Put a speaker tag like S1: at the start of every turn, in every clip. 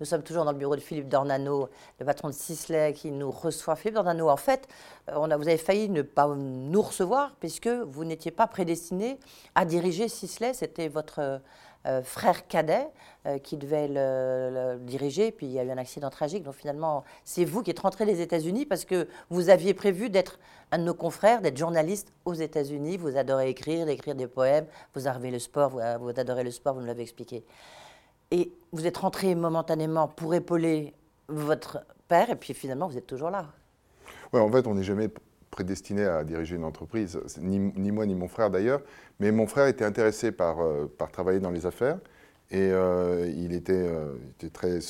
S1: Nous sommes toujours dans le bureau de Philippe Dornano, le patron de Sisley, qui nous reçoit. Philippe Dornano, en fait, euh, on a, vous avez failli ne pas nous recevoir puisque vous n'étiez pas prédestiné à diriger Sisley. C'était votre euh, frère cadet euh, qui devait le, diriger. Puis il y a eu un accident tragique. Donc finalement, c'est vous qui êtes rentré des États-Unis parce que vous aviez prévu d'être un de nos confrères, d'être journaliste aux États-Unis. Vous adorez écrire, d'écrire des poèmes. Vous avez le sport, vous adorez le sport, vous nous l'avez expliqué. Et vous êtes rentré momentanément pour épauler votre père, et puis finalement, vous êtes toujours là.
S2: Oui, en fait, on n'est jamais prédestiné à diriger une entreprise, ni, moi ni mon frère d'ailleurs, mais mon frère était intéressé par, euh, par travailler dans les affaires et euh, il était, euh, était, très.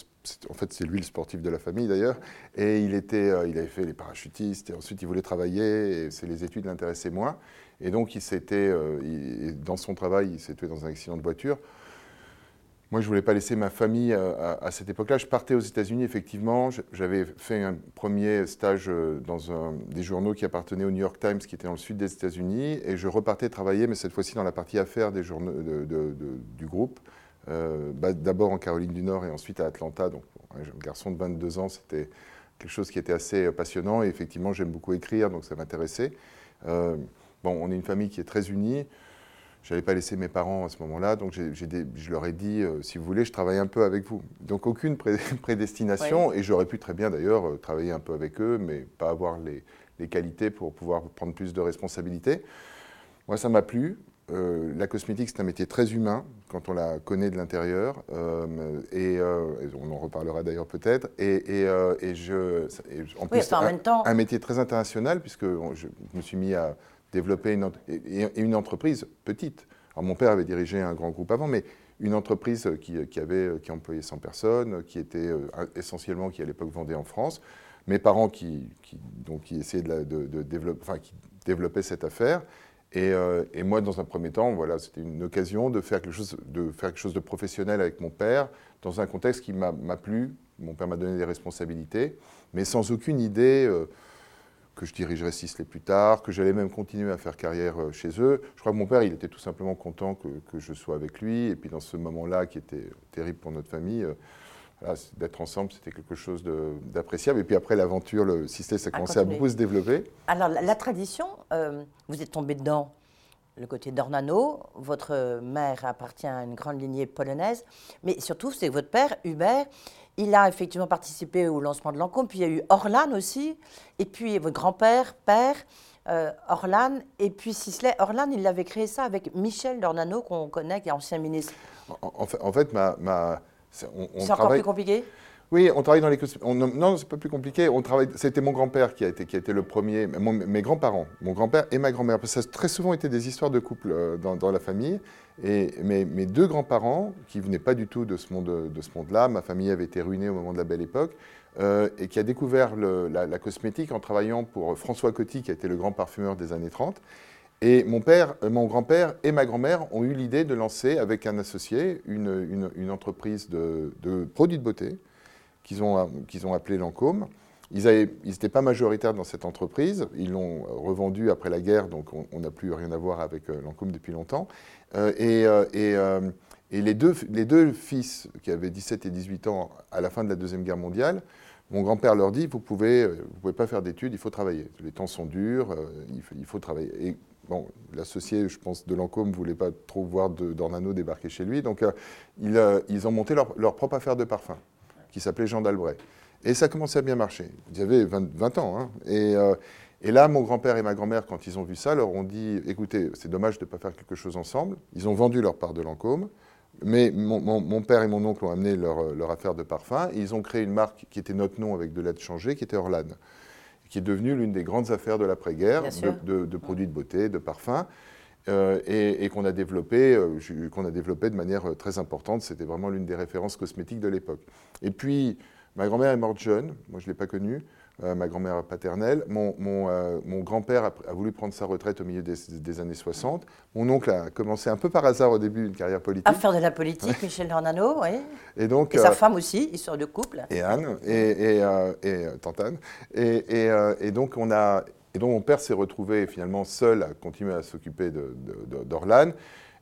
S2: En fait, c'est lui le sportif de la famille d'ailleurs, et il, était, il avait fait les parachutistes, et ensuite il voulait travailler, et c'est les études l'intéressaient moins. Et donc, il s'était, dans son travail, il s'est tué dans un accident de voiture. Moi, je ne voulais pas laisser ma famille euh, à, cette époque-là. Je partais aux États-Unis, effectivement. J'avais fait un premier stage euh, dans des journaux qui appartenaient au New York Times, qui était dans le sud des États-Unis. Et je repartais travailler, mais cette fois-ci dans la partie affaires des journaux, du groupe. Euh, bah, d'abord en Caroline du Nord et ensuite à Atlanta. Donc, un garçon de 22 ans, c'était quelque chose qui était assez passionnant. Et effectivement, j'aime beaucoup écrire, donc ça m'intéressait. bon, on est une famille qui est très unie. Je n'allais pas laisser mes parents à ce moment-là, donc je leur ai dit, euh, si vous voulez, je travaille un peu avec vous. Donc aucune prédestination, et j'aurais pu très bien d'ailleurs euh, travailler un peu avec eux, mais pas avoir les, qualités pour pouvoir prendre plus de responsabilités. Moi, ça m'a plu. Euh, la cosmétique, c'est un métier très humain quand on la connaît de l'intérieur, et, on en reparlera d'ailleurs peut-être. Et, et, je,
S1: en plus, en même temps...
S2: un métier très international, puisque je me suis mis à développer une, entreprise petite. Alors, mon père avait dirigé un grand groupe avant, mais une entreprise qui, avait, qui employait 100 personnes, qui était euh, essentiellement, qui à l'époque vendait en France. Mes parents qui, donc, qui essayaient de, développer, enfin, qui développaient cette affaire. Et, euh, et, moi, dans un premier temps, voilà, c'était une occasion de faire, quelque chose, de faire quelque chose de professionnel avec mon père, dans un contexte qui m'a plu. Mon père m'a donné des responsabilités, mais sans aucune idée. Euh, que je dirigerais Sisley plus tard, que j'allais même continuer à faire carrière euh, chez eux. Je crois que mon père, il était tout simplement content que, que je sois avec lui. Et puis dans ce moment-là, qui était terrible pour notre famille, euh, d'être ensemble, c'était quelque chose d'appréciable. Et puis après, l'aventure, le Sisley, ça a commencé à beaucoup se développer.
S1: Alors la, tradition, euh, vous êtes tombé dedans le côté d'Ornano. Votre mère appartient à une grande lignée polonaise. Mais surtout, c'est votre père, Hubert, il a effectivement participé au lancement de Lancôme, puis il y a eu Orlan aussi, et puis votre grand-père, père, euh, Orlan, et puis Sisley. Orlan, il avait créé ça avec Michel Dornano, qu'on connaît, qui est ancien ministre.
S2: En, fait, ma, ma
S1: c'est encore plus compliqué?
S2: Oui, on travaille dans les on, Non, c'est pas plus compliqué. On travaille. C'était mon grand-père qui a été qui a été le premier. mes grands-parents, mon grand-père et ma grand-mère. Ça a très souvent été des histoires de couple euh, dans, la famille. Et mes, deux grands-parents, qui venaient pas du tout de ce monde de ce monde-là, ma famille avait été ruinée au moment de la Belle Époque, euh, et qui a découvert la, cosmétique en travaillant pour François Coty, qui a été le grand parfumeur des années 30. Et mon père, euh, mon grand-père et ma grand-mère ont eu l'idée de lancer avec un associé une, une, entreprise de produits de beauté qu'ils ont, qu'ils ont appelé Lancôme. Ils n'étaient pas majoritaires dans cette entreprise. Ils l'ont revendu après la guerre, donc on n'a plus rien à voir avec euh, Lancôme depuis longtemps. Euh, et, euh, et, les, deux, les deux fils, qui avaient 17 et 18 ans à la fin de la Deuxième Guerre mondiale, mon grand-père leur dit, vous ne pouvez, vous pouvez pas faire d'études, il faut travailler. Les temps sont durs, il, faut, il, faut, travailler. Et bon, l'associé, je pense, de Lancôme ne voulait pas trop voir d'Ornano débarquer chez lui, donc ils, ils, ont monté leur, leur propre affaire de parfum qui s'appelait Jean d'Albret. Et ça commençait à bien marcher. Ils avaient 20, ans. Hein. Euh, et, là, mon grand-père et ma grand-mère, quand ils ont vu ça, leur ont dit écoutez, c'est dommage de ne pas faire quelque chose ensemble. Ils ont vendu leur part de Lancôme. Mais mon, père et mon oncle ont amené leur, leur, affaire de parfum. ils ont créé une marque qui était notre nom avec de lettres changées, qui était Orlan, qui est devenue l'une des grandes affaires de l'après-guerre de, de, produits de beauté, de parfums. Euh, et, qu'on a, développé, euh, qu'on a développé de manière euh, très importante. C'était vraiment l'une des références cosmétiques de l'époque. Et puis, ma grand-mère est morte jeune, moi je ne l'ai pas connue, ma grand-mère paternelle. Mon, mon, grand-père a, voulu prendre sa retraite au milieu des, années 60. Mon oncle a commencé un peu par hasard au début une carrière politique. À
S1: faire de la politique, Michel Dornano, oui. Et, donc, et sa femme aussi, histoire de couple.
S2: Et Anne, et, et Tante Anne. Et, donc on a... Et donc mon père s'est retrouvé finalement seul à continuer à s'occuper d'Orlan.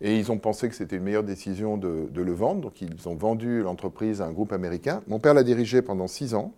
S2: Et ils ont pensé que c'était une meilleure décision de, le vendre. Donc ils ont vendu l'entreprise à un groupe américain. Mon père l'a dirigé pendant six ans.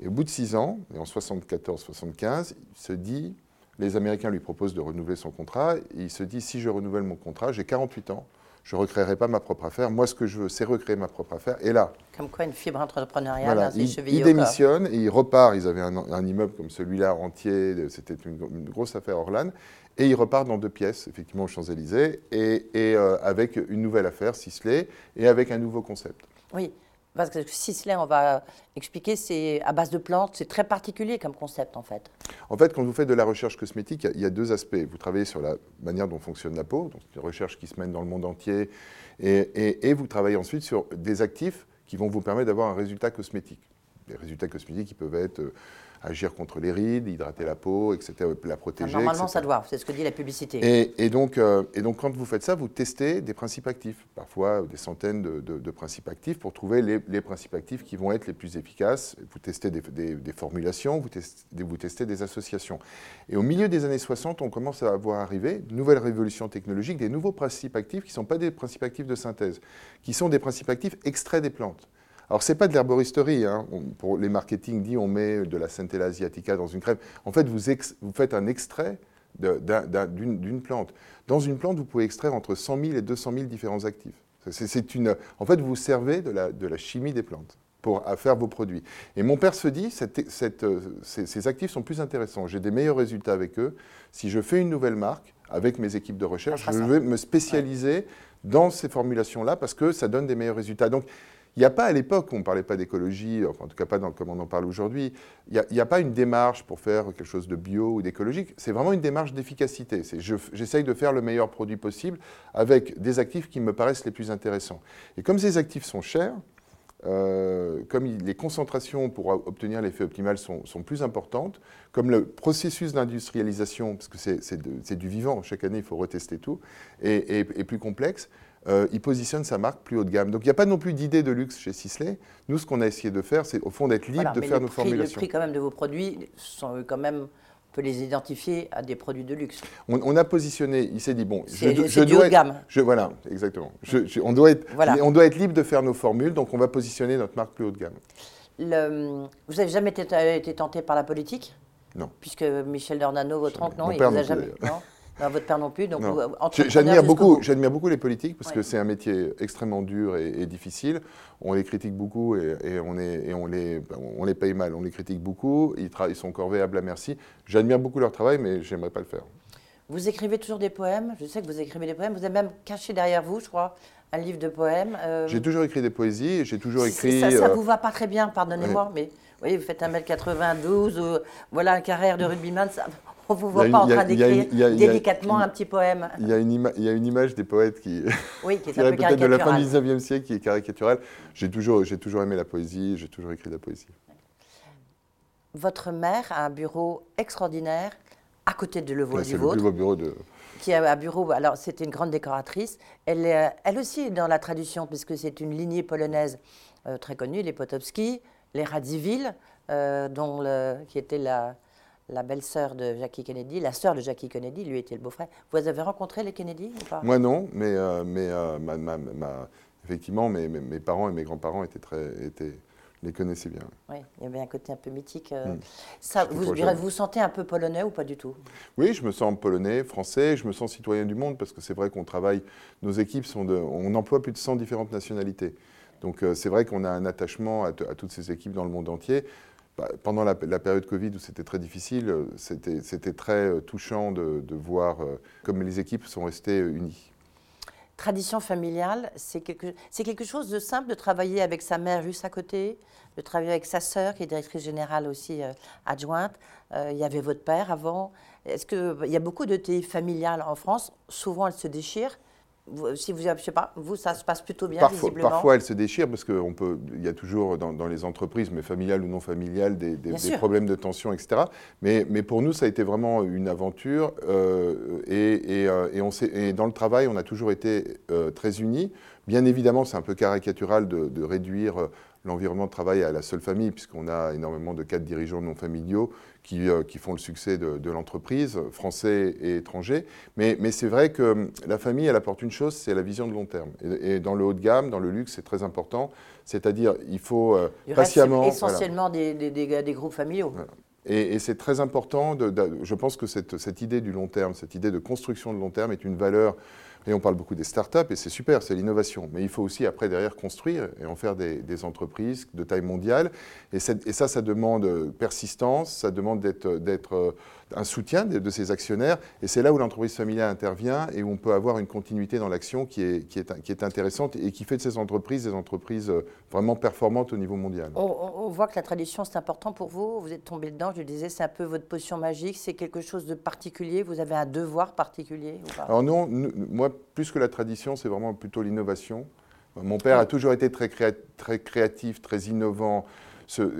S2: Et au bout de six ans, et en 74-75, il se dit, les Américains lui proposent de renouveler son contrat. Et il se dit, si je renouvelle mon contrat, j'ai 48 ans je ne recréerai pas ma propre affaire. Moi, ce que je veux, c'est recréer ma propre affaire. Et là.
S1: Comme quoi, une fibre entrepreneuriale, hein,
S2: il, il démissionne et il repart. Ils avaient un, immeuble comme celui-là entier, c'était une, grosse affaire Orlan. Et il repart dans deux pièces, effectivement, aux Champs-Élysées, et, euh, avec une nouvelle affaire, Sisley, et avec un nouveau concept.
S1: Oui. Parce que Sisley, on va expliquer, c'est à base de plantes, c'est très particulier comme concept en fait.
S2: En fait, quand vous faites de la recherche cosmétique, il y, a deux aspects. Vous travaillez sur la manière dont fonctionne la peau, donc une recherche qui se mène dans le monde entier, et, et vous travaillez ensuite sur des actifs qui vont vous permettre d'avoir un résultat cosmétique. Des résultats cosmétiques qui peuvent être euh, agir contre les rides, hydrater la peau, etc., la protéger.
S1: Normalement, ça doit, c'est ce que dit la publicité.
S2: Et, donc, euh, et donc, quand vous faites ça, vous testez des principes actifs, parfois des centaines de, principes actifs pour trouver les, principes actifs qui vont être les plus efficaces. Vous testez des, formulations, vous testez, vous testez, des associations. Et au milieu des années 60, on commence à voir arriver une nouvelle révolution technologique, des nouveaux principes actifs qui ne sont pas des principes actifs de synthèse, qui sont des principes actifs extraits des plantes. Alors, ce n'est pas de l'herboristerie. Hein. pour les marketing dit on met de la Centella asiatica dans une crème. En fait, vous, faites un extrait d'une plante. Dans une plante, vous pouvez extraire entre 100 000 et 200 000 différents actifs. une, en fait, vous vous servez de la, de la chimie des plantes pour faire vos produits. Et mon père se dit, euh, ces, actifs sont plus intéressants. J'ai des meilleurs résultats avec eux. Si je fais une nouvelle marque, avec mes équipes de recherche, je vais me spécialiser dans ces formulations-là parce que ça donne des meilleurs résultats. Donc, il n'y a pas à l'époque, on ne parlait pas d'écologie, en tout cas pas comme on en parle aujourd'hui, il n'y a, pas une démarche pour faire quelque chose de bio ou d'écologique, c'est vraiment une démarche d'efficacité. J'essaye de faire le meilleur produit possible avec des actifs qui me paraissent les plus intéressants. Et comme ces actifs sont chers, euh, comme les concentrations pour obtenir l'effet optimal sont, plus importantes, comme le processus d'industrialisation, parce que c'est du vivant, chaque année il faut retester tout, est plus complexe, euh, il positionne sa marque plus haut de gamme. Donc il n'y a pas non plus d'idée de luxe chez Sisley. Nous, ce qu'on a essayé de faire, c'est au fond d'être libre de faire nos formulations.
S1: Le prix quand même de vos produits sont quand même on peut les identifier à des produits de luxe.
S2: On, a positionné, il s'est dit, bon,
S1: je, je du dois haut de gamme.
S2: Je, voilà, exactement. on, doit être, on doit être libre de faire nos formules, donc on va positionner notre marque plus haut de gamme.
S1: Le, vous n'avez jamais été, tenté par la politique?
S2: Non.
S1: Puisque Michel Dornano, votre oncle, non, il vous a jamais. Non? Votre père non plus. Donc,
S2: j'admire beaucoup, j'admire beaucoup les politiques parce que c'est un métier extrêmement dur et, difficile. On les critique beaucoup et, on, est, et on, les, on les paye mal. On les critique beaucoup. Ils, ils sont corvéables à merci. J'admire beaucoup leur travail, mais j'aimerais pas le faire.
S1: Vous écrivez toujours des poèmes? Je sais que vous écrivez des poèmes. Vous avez même caché derrière vous, je crois, un livre de poèmes.
S2: Euh, j'ai toujours écrit des poésies. J'ai toujours écrit.
S1: Ça, ça euh, vous va pas très bien, pardonnez-moi, mais vous voyez, vous faites 1m92, voilà un carrière de rugbyman, ça, on ne vous voit pas en train d'écrire délicatement un petit poème.
S2: Il y, a une il y a une image des poètes qui,
S1: oui, qui est, peut-être
S2: de la fin du 19e siècle qui est caricaturale. J'ai toujours, toujours aimé la poésie, j'ai toujours écrit de la poésie.
S1: Votre mère a un bureau extraordinaire à côté de le, vôtre.
S2: C'est le plus beau bureau de...
S1: Qui a un bureau, alors c'était une grande décoratrice. Elle, est, elle aussi est dans la tradition, puisque c'est une lignée polonaise euh, très connue, les Potowski, les Radziwill, euh, dont le, qui était la, la belle-sœur de Jackie Kennedy, la sœur de Jackie Kennedy, lui était le beau-frère. Vous avez rencontré les Kennedy ou pas?
S2: Moi non, mais, euh, mais euh, effectivement, mes, mes, parents et mes grands-parents étaient très, étaient, les connaissaient bien.
S1: Oui, il y avait un côté un peu mythique. Euh. Hmm. Ça, vous, vous vous sentez un peu polonais ou pas du tout?
S2: Oui, je me sens polonais, français, je me sens citoyen du monde parce que c'est vrai qu'on travaille, nos équipes sont de, on emploie plus de 100 différentes nationalités. Donc c'est vrai qu'on a un attachement à, à, toutes ces équipes dans le monde entier. Bah, pendant la, période Covid où c'était très difficile, euh, c'était très euh, touchant de, voir euh, comme les équipes sont restées unies.
S1: Tradition familiale, c'est quelque, chose de simple de travailler avec sa mère juste à côté, de travailler avec sa sœur qui est directrice générale aussi adjointe. il y avait votre père avant. Est-ce qu'il y a beaucoup de thé familiales en France? Souvent, elles se déchirent si vous, je sais pas, vous, ça se passe plutôt bien,
S2: parfois,
S1: visiblement.
S2: Parfois, elle se déchire parce qu'il y a toujours dans, les entreprises, mais familiales ou non familiales, des, problèmes de tension, etc. Mais, mais, pour nous, ça a été vraiment une aventure. Euh, et, et, euh, et, on et, dans le travail, on a toujours été euh, très unis. Bien évidemment, c'est un peu caricatural de, réduire euh, l'environnement de travail à la seule famille, puisqu'on a énormément de cadres dirigeants non familiaux qui, euh, qui font le succès de, l'entreprise, français et étrangers. Mais, mais c'est vrai que hum, la famille, elle apporte une chose, c'est la vision de long terme. Et, dans le haut de gamme, dans le luxe, c'est très important. C'est-à-dire, il faut euh, il patiemment...
S1: essentiellement des, des, des, groupes familiaux.
S2: Et, c'est très important, de, je pense que cette, cette, idée du long terme, cette idée de construction de long terme est une valeur et on parle beaucoup des startups, et c'est super, c'est l'innovation. Mais il faut aussi, après, derrière, construire et en faire des, entreprises de taille mondiale. Et, et, ça, ça demande persistance, ça demande d'être euh, un soutien de, ses actionnaires. Et c'est là où l'entreprise familiale intervient et où on peut avoir une continuité dans l'action qui est, qui, est, qui est intéressante et qui fait de ces entreprises des entreprises euh, vraiment performantes au niveau mondial.
S1: On, voit que la tradition, c'est important pour vous. Vous êtes tombé dedans, je le disais, c'est un peu votre potion magique. C'est quelque chose de particulier. Vous avez un devoir particulier ou pas?
S2: Alors non, moi, plus que la tradition, c'est vraiment plutôt l'innovation. Mon père a toujours été très créatif, très innovant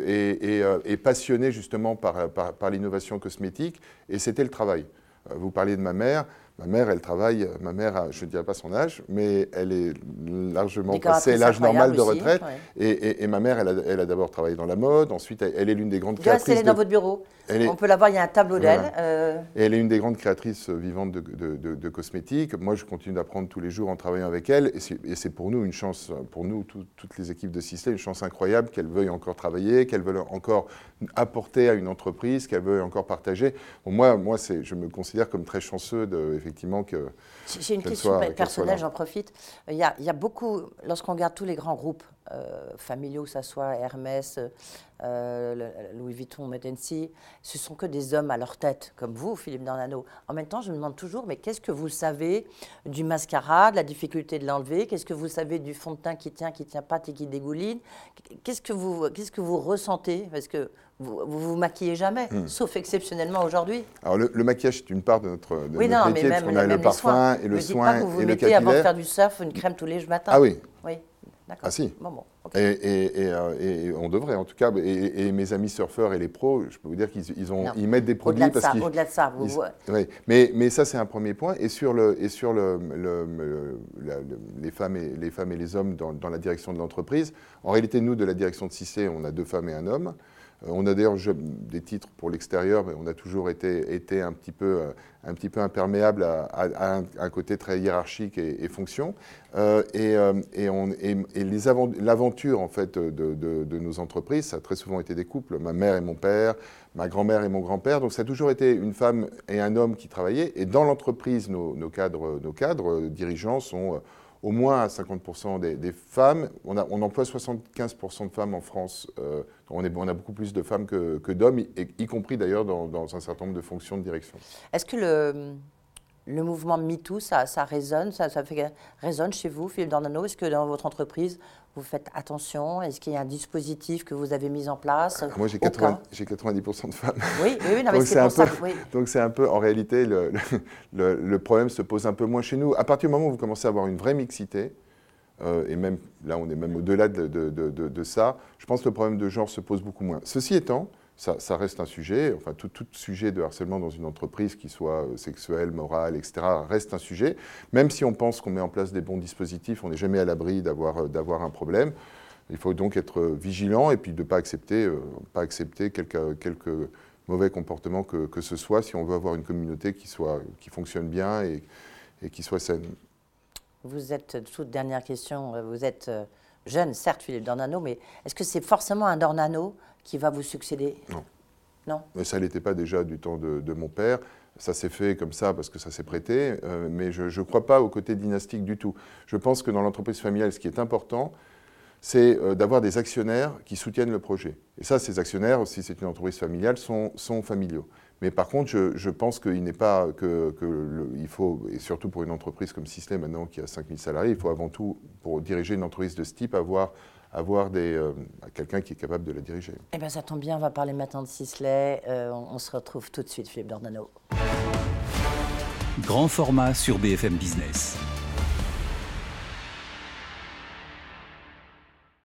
S2: et, euh, passionné justement par, par l'innovation cosmétique, et c'était le travail. Euh, vous parliez de ma mère. Ma mère, elle travaille, ma mère, je ne dirais pas son âge, mais elle est largement passée l'âge normal de retraite. Et, ma mère, elle a, d'abord travaillé dans la mode, ensuite elle, est l'une des grandes créatrices.
S1: Elle est dans votre bureau. On peut la voir, il y a un tableau d'elle.
S2: Euh. Et elle est une des grandes créatrices vivantes de, cosmétiques. Moi, je continue d'apprendre tous les jours en travaillant avec elle. Et c'est pour nous une chance, pour nous, toutes les équipes de Sisley, une chance incroyable qu'elle veuille encore travailler, qu'elle veuille encore apporter à une entreprise, qu'elle veuille encore partager. moi, moi je me considère comme très chanceux de effectivement que.
S1: J'ai une question personnelle, j'en profite. Il y, a, il y a beaucoup, lorsqu'on regarde tous les grands groupes euh, familiaux, que ce soit Hermès, euh, Louis Vuitton, Metensi, ce sont que des hommes à leur tête, comme vous, Philippe Dornano. En même temps, je me demande toujours, mais qu'est-ce que vous savez du mascara, de la difficulté de l'enlever? Qu'est-ce que vous savez du fond de teint qui tient, qui tient pas et qui dégouline? Qu'est-ce que vous, qu'est-ce que vous ressentez? Parce que vous, vous vous maquillez jamais, hmm. sauf exceptionnellement aujourd'hui.
S2: Alors le, maquillage c'est une part de notre, de oui, non, métier, mais même, on a le parfum et le soin pas que vous
S1: et
S2: mettez
S1: avant de faire du surf une crème tous les matins.
S2: Ah oui.
S1: Oui.
S2: Ah si. Euh, et, on devrait en tout cas. Et, mes amis surfeurs et les pros, je peux vous dire qu'ils ils mettent des produits
S1: au-delà de ça. Au-delà de ça, vous...
S2: oui. mais, mais ça c'est un premier point. Et sur le et sur le, les femmes et les femmes et les hommes dans, dans la direction de l'entreprise. En réalité, nous de la direction de Cissé, on a deux femmes et un homme. Euh, on a d'ailleurs des titres pour l'extérieur, mais on a toujours été, été un, petit peu, euh, un petit peu imperméable à, un, côté très hiérarchique et, fonction. Euh, et, l'aventure en fait de, nos entreprises, ça a très souvent été des couples. Ma mère et mon père, ma grand-mère et mon grand-père. Donc ça a toujours été une femme et un homme qui travaillaient. Et dans l'entreprise, nos, cadres, nos cadres dirigeants sont au moins à 50% des, femmes. On, emploie 75% de femmes en France. Euh, on, a beaucoup plus de femmes que, d'hommes, y, compris d'ailleurs dans, un certain nombre de fonctions de direction.
S1: Est-ce que le, le mouvement MeToo, ça, ça résonne, ça, ça fait, résonne chez vous, Philippe Dornano? Est-ce que dans votre entreprise, vous faites attention? Est-ce qu'il y a un dispositif que vous avez mis en place?
S2: Ah, Moi, j'ai 90% de femmes.
S1: Oui, oui, non, mais c'est pour ça. Oui.
S2: Donc, c'est un peu, en réalité, le, le, problème se pose un peu moins chez nous. À partir du moment où vous commencez à avoir une vraie mixité, euh, et même là, on est même au-delà de, de, de, ça, je pense que le problème de genre se pose beaucoup moins. Ceci étant, ça, reste un sujet, enfin tout, sujet de harcèlement dans une entreprise, qui soit euh, sexuel, moral, etc., reste un sujet. Même si on pense qu'on met en place des bons dispositifs, on n'est jamais à l'abri d'avoir, euh, un problème. Il faut donc être vigilant et puis de ne pas accepter, euh, pas accepter quelques, quelques mauvais comportements que, que, ce soit si on veut avoir une communauté qui, soit, qui fonctionne bien et, et qui soit saine.
S1: Vous êtes, toute dernière question, vous êtes jeune, certes, Philippe Dornano, mais est-ce que c'est forcément un Dornano qui va vous succéder
S2: Non.
S1: Non
S2: mais Ça n'était pas déjà du temps de, mon père. Ça s'est fait comme ça parce que ça s'est prêté, euh, mais je ne crois pas au côté dynastique du tout. Je pense que dans l'entreprise familiale, ce qui est important, c'est euh, d'avoir des actionnaires qui soutiennent le projet. Et ça, ces actionnaires, si c'est une entreprise familiale, sont, sont familiaux. Mais par contre, je, pense qu'il n'est pas que, il faut, et surtout pour une entreprise comme Sisley maintenant qui a 5000 salariés, il faut avant tout, pour diriger une entreprise de ce type, avoir avoir euh, quelqu'un qui est capable de la diriger.
S1: Eh bien, ça tombe bien, on va parler maintenant de Sisley. Euh, on, se retrouve tout de suite, Philippe Dornano.
S3: Grand format sur BFM Business.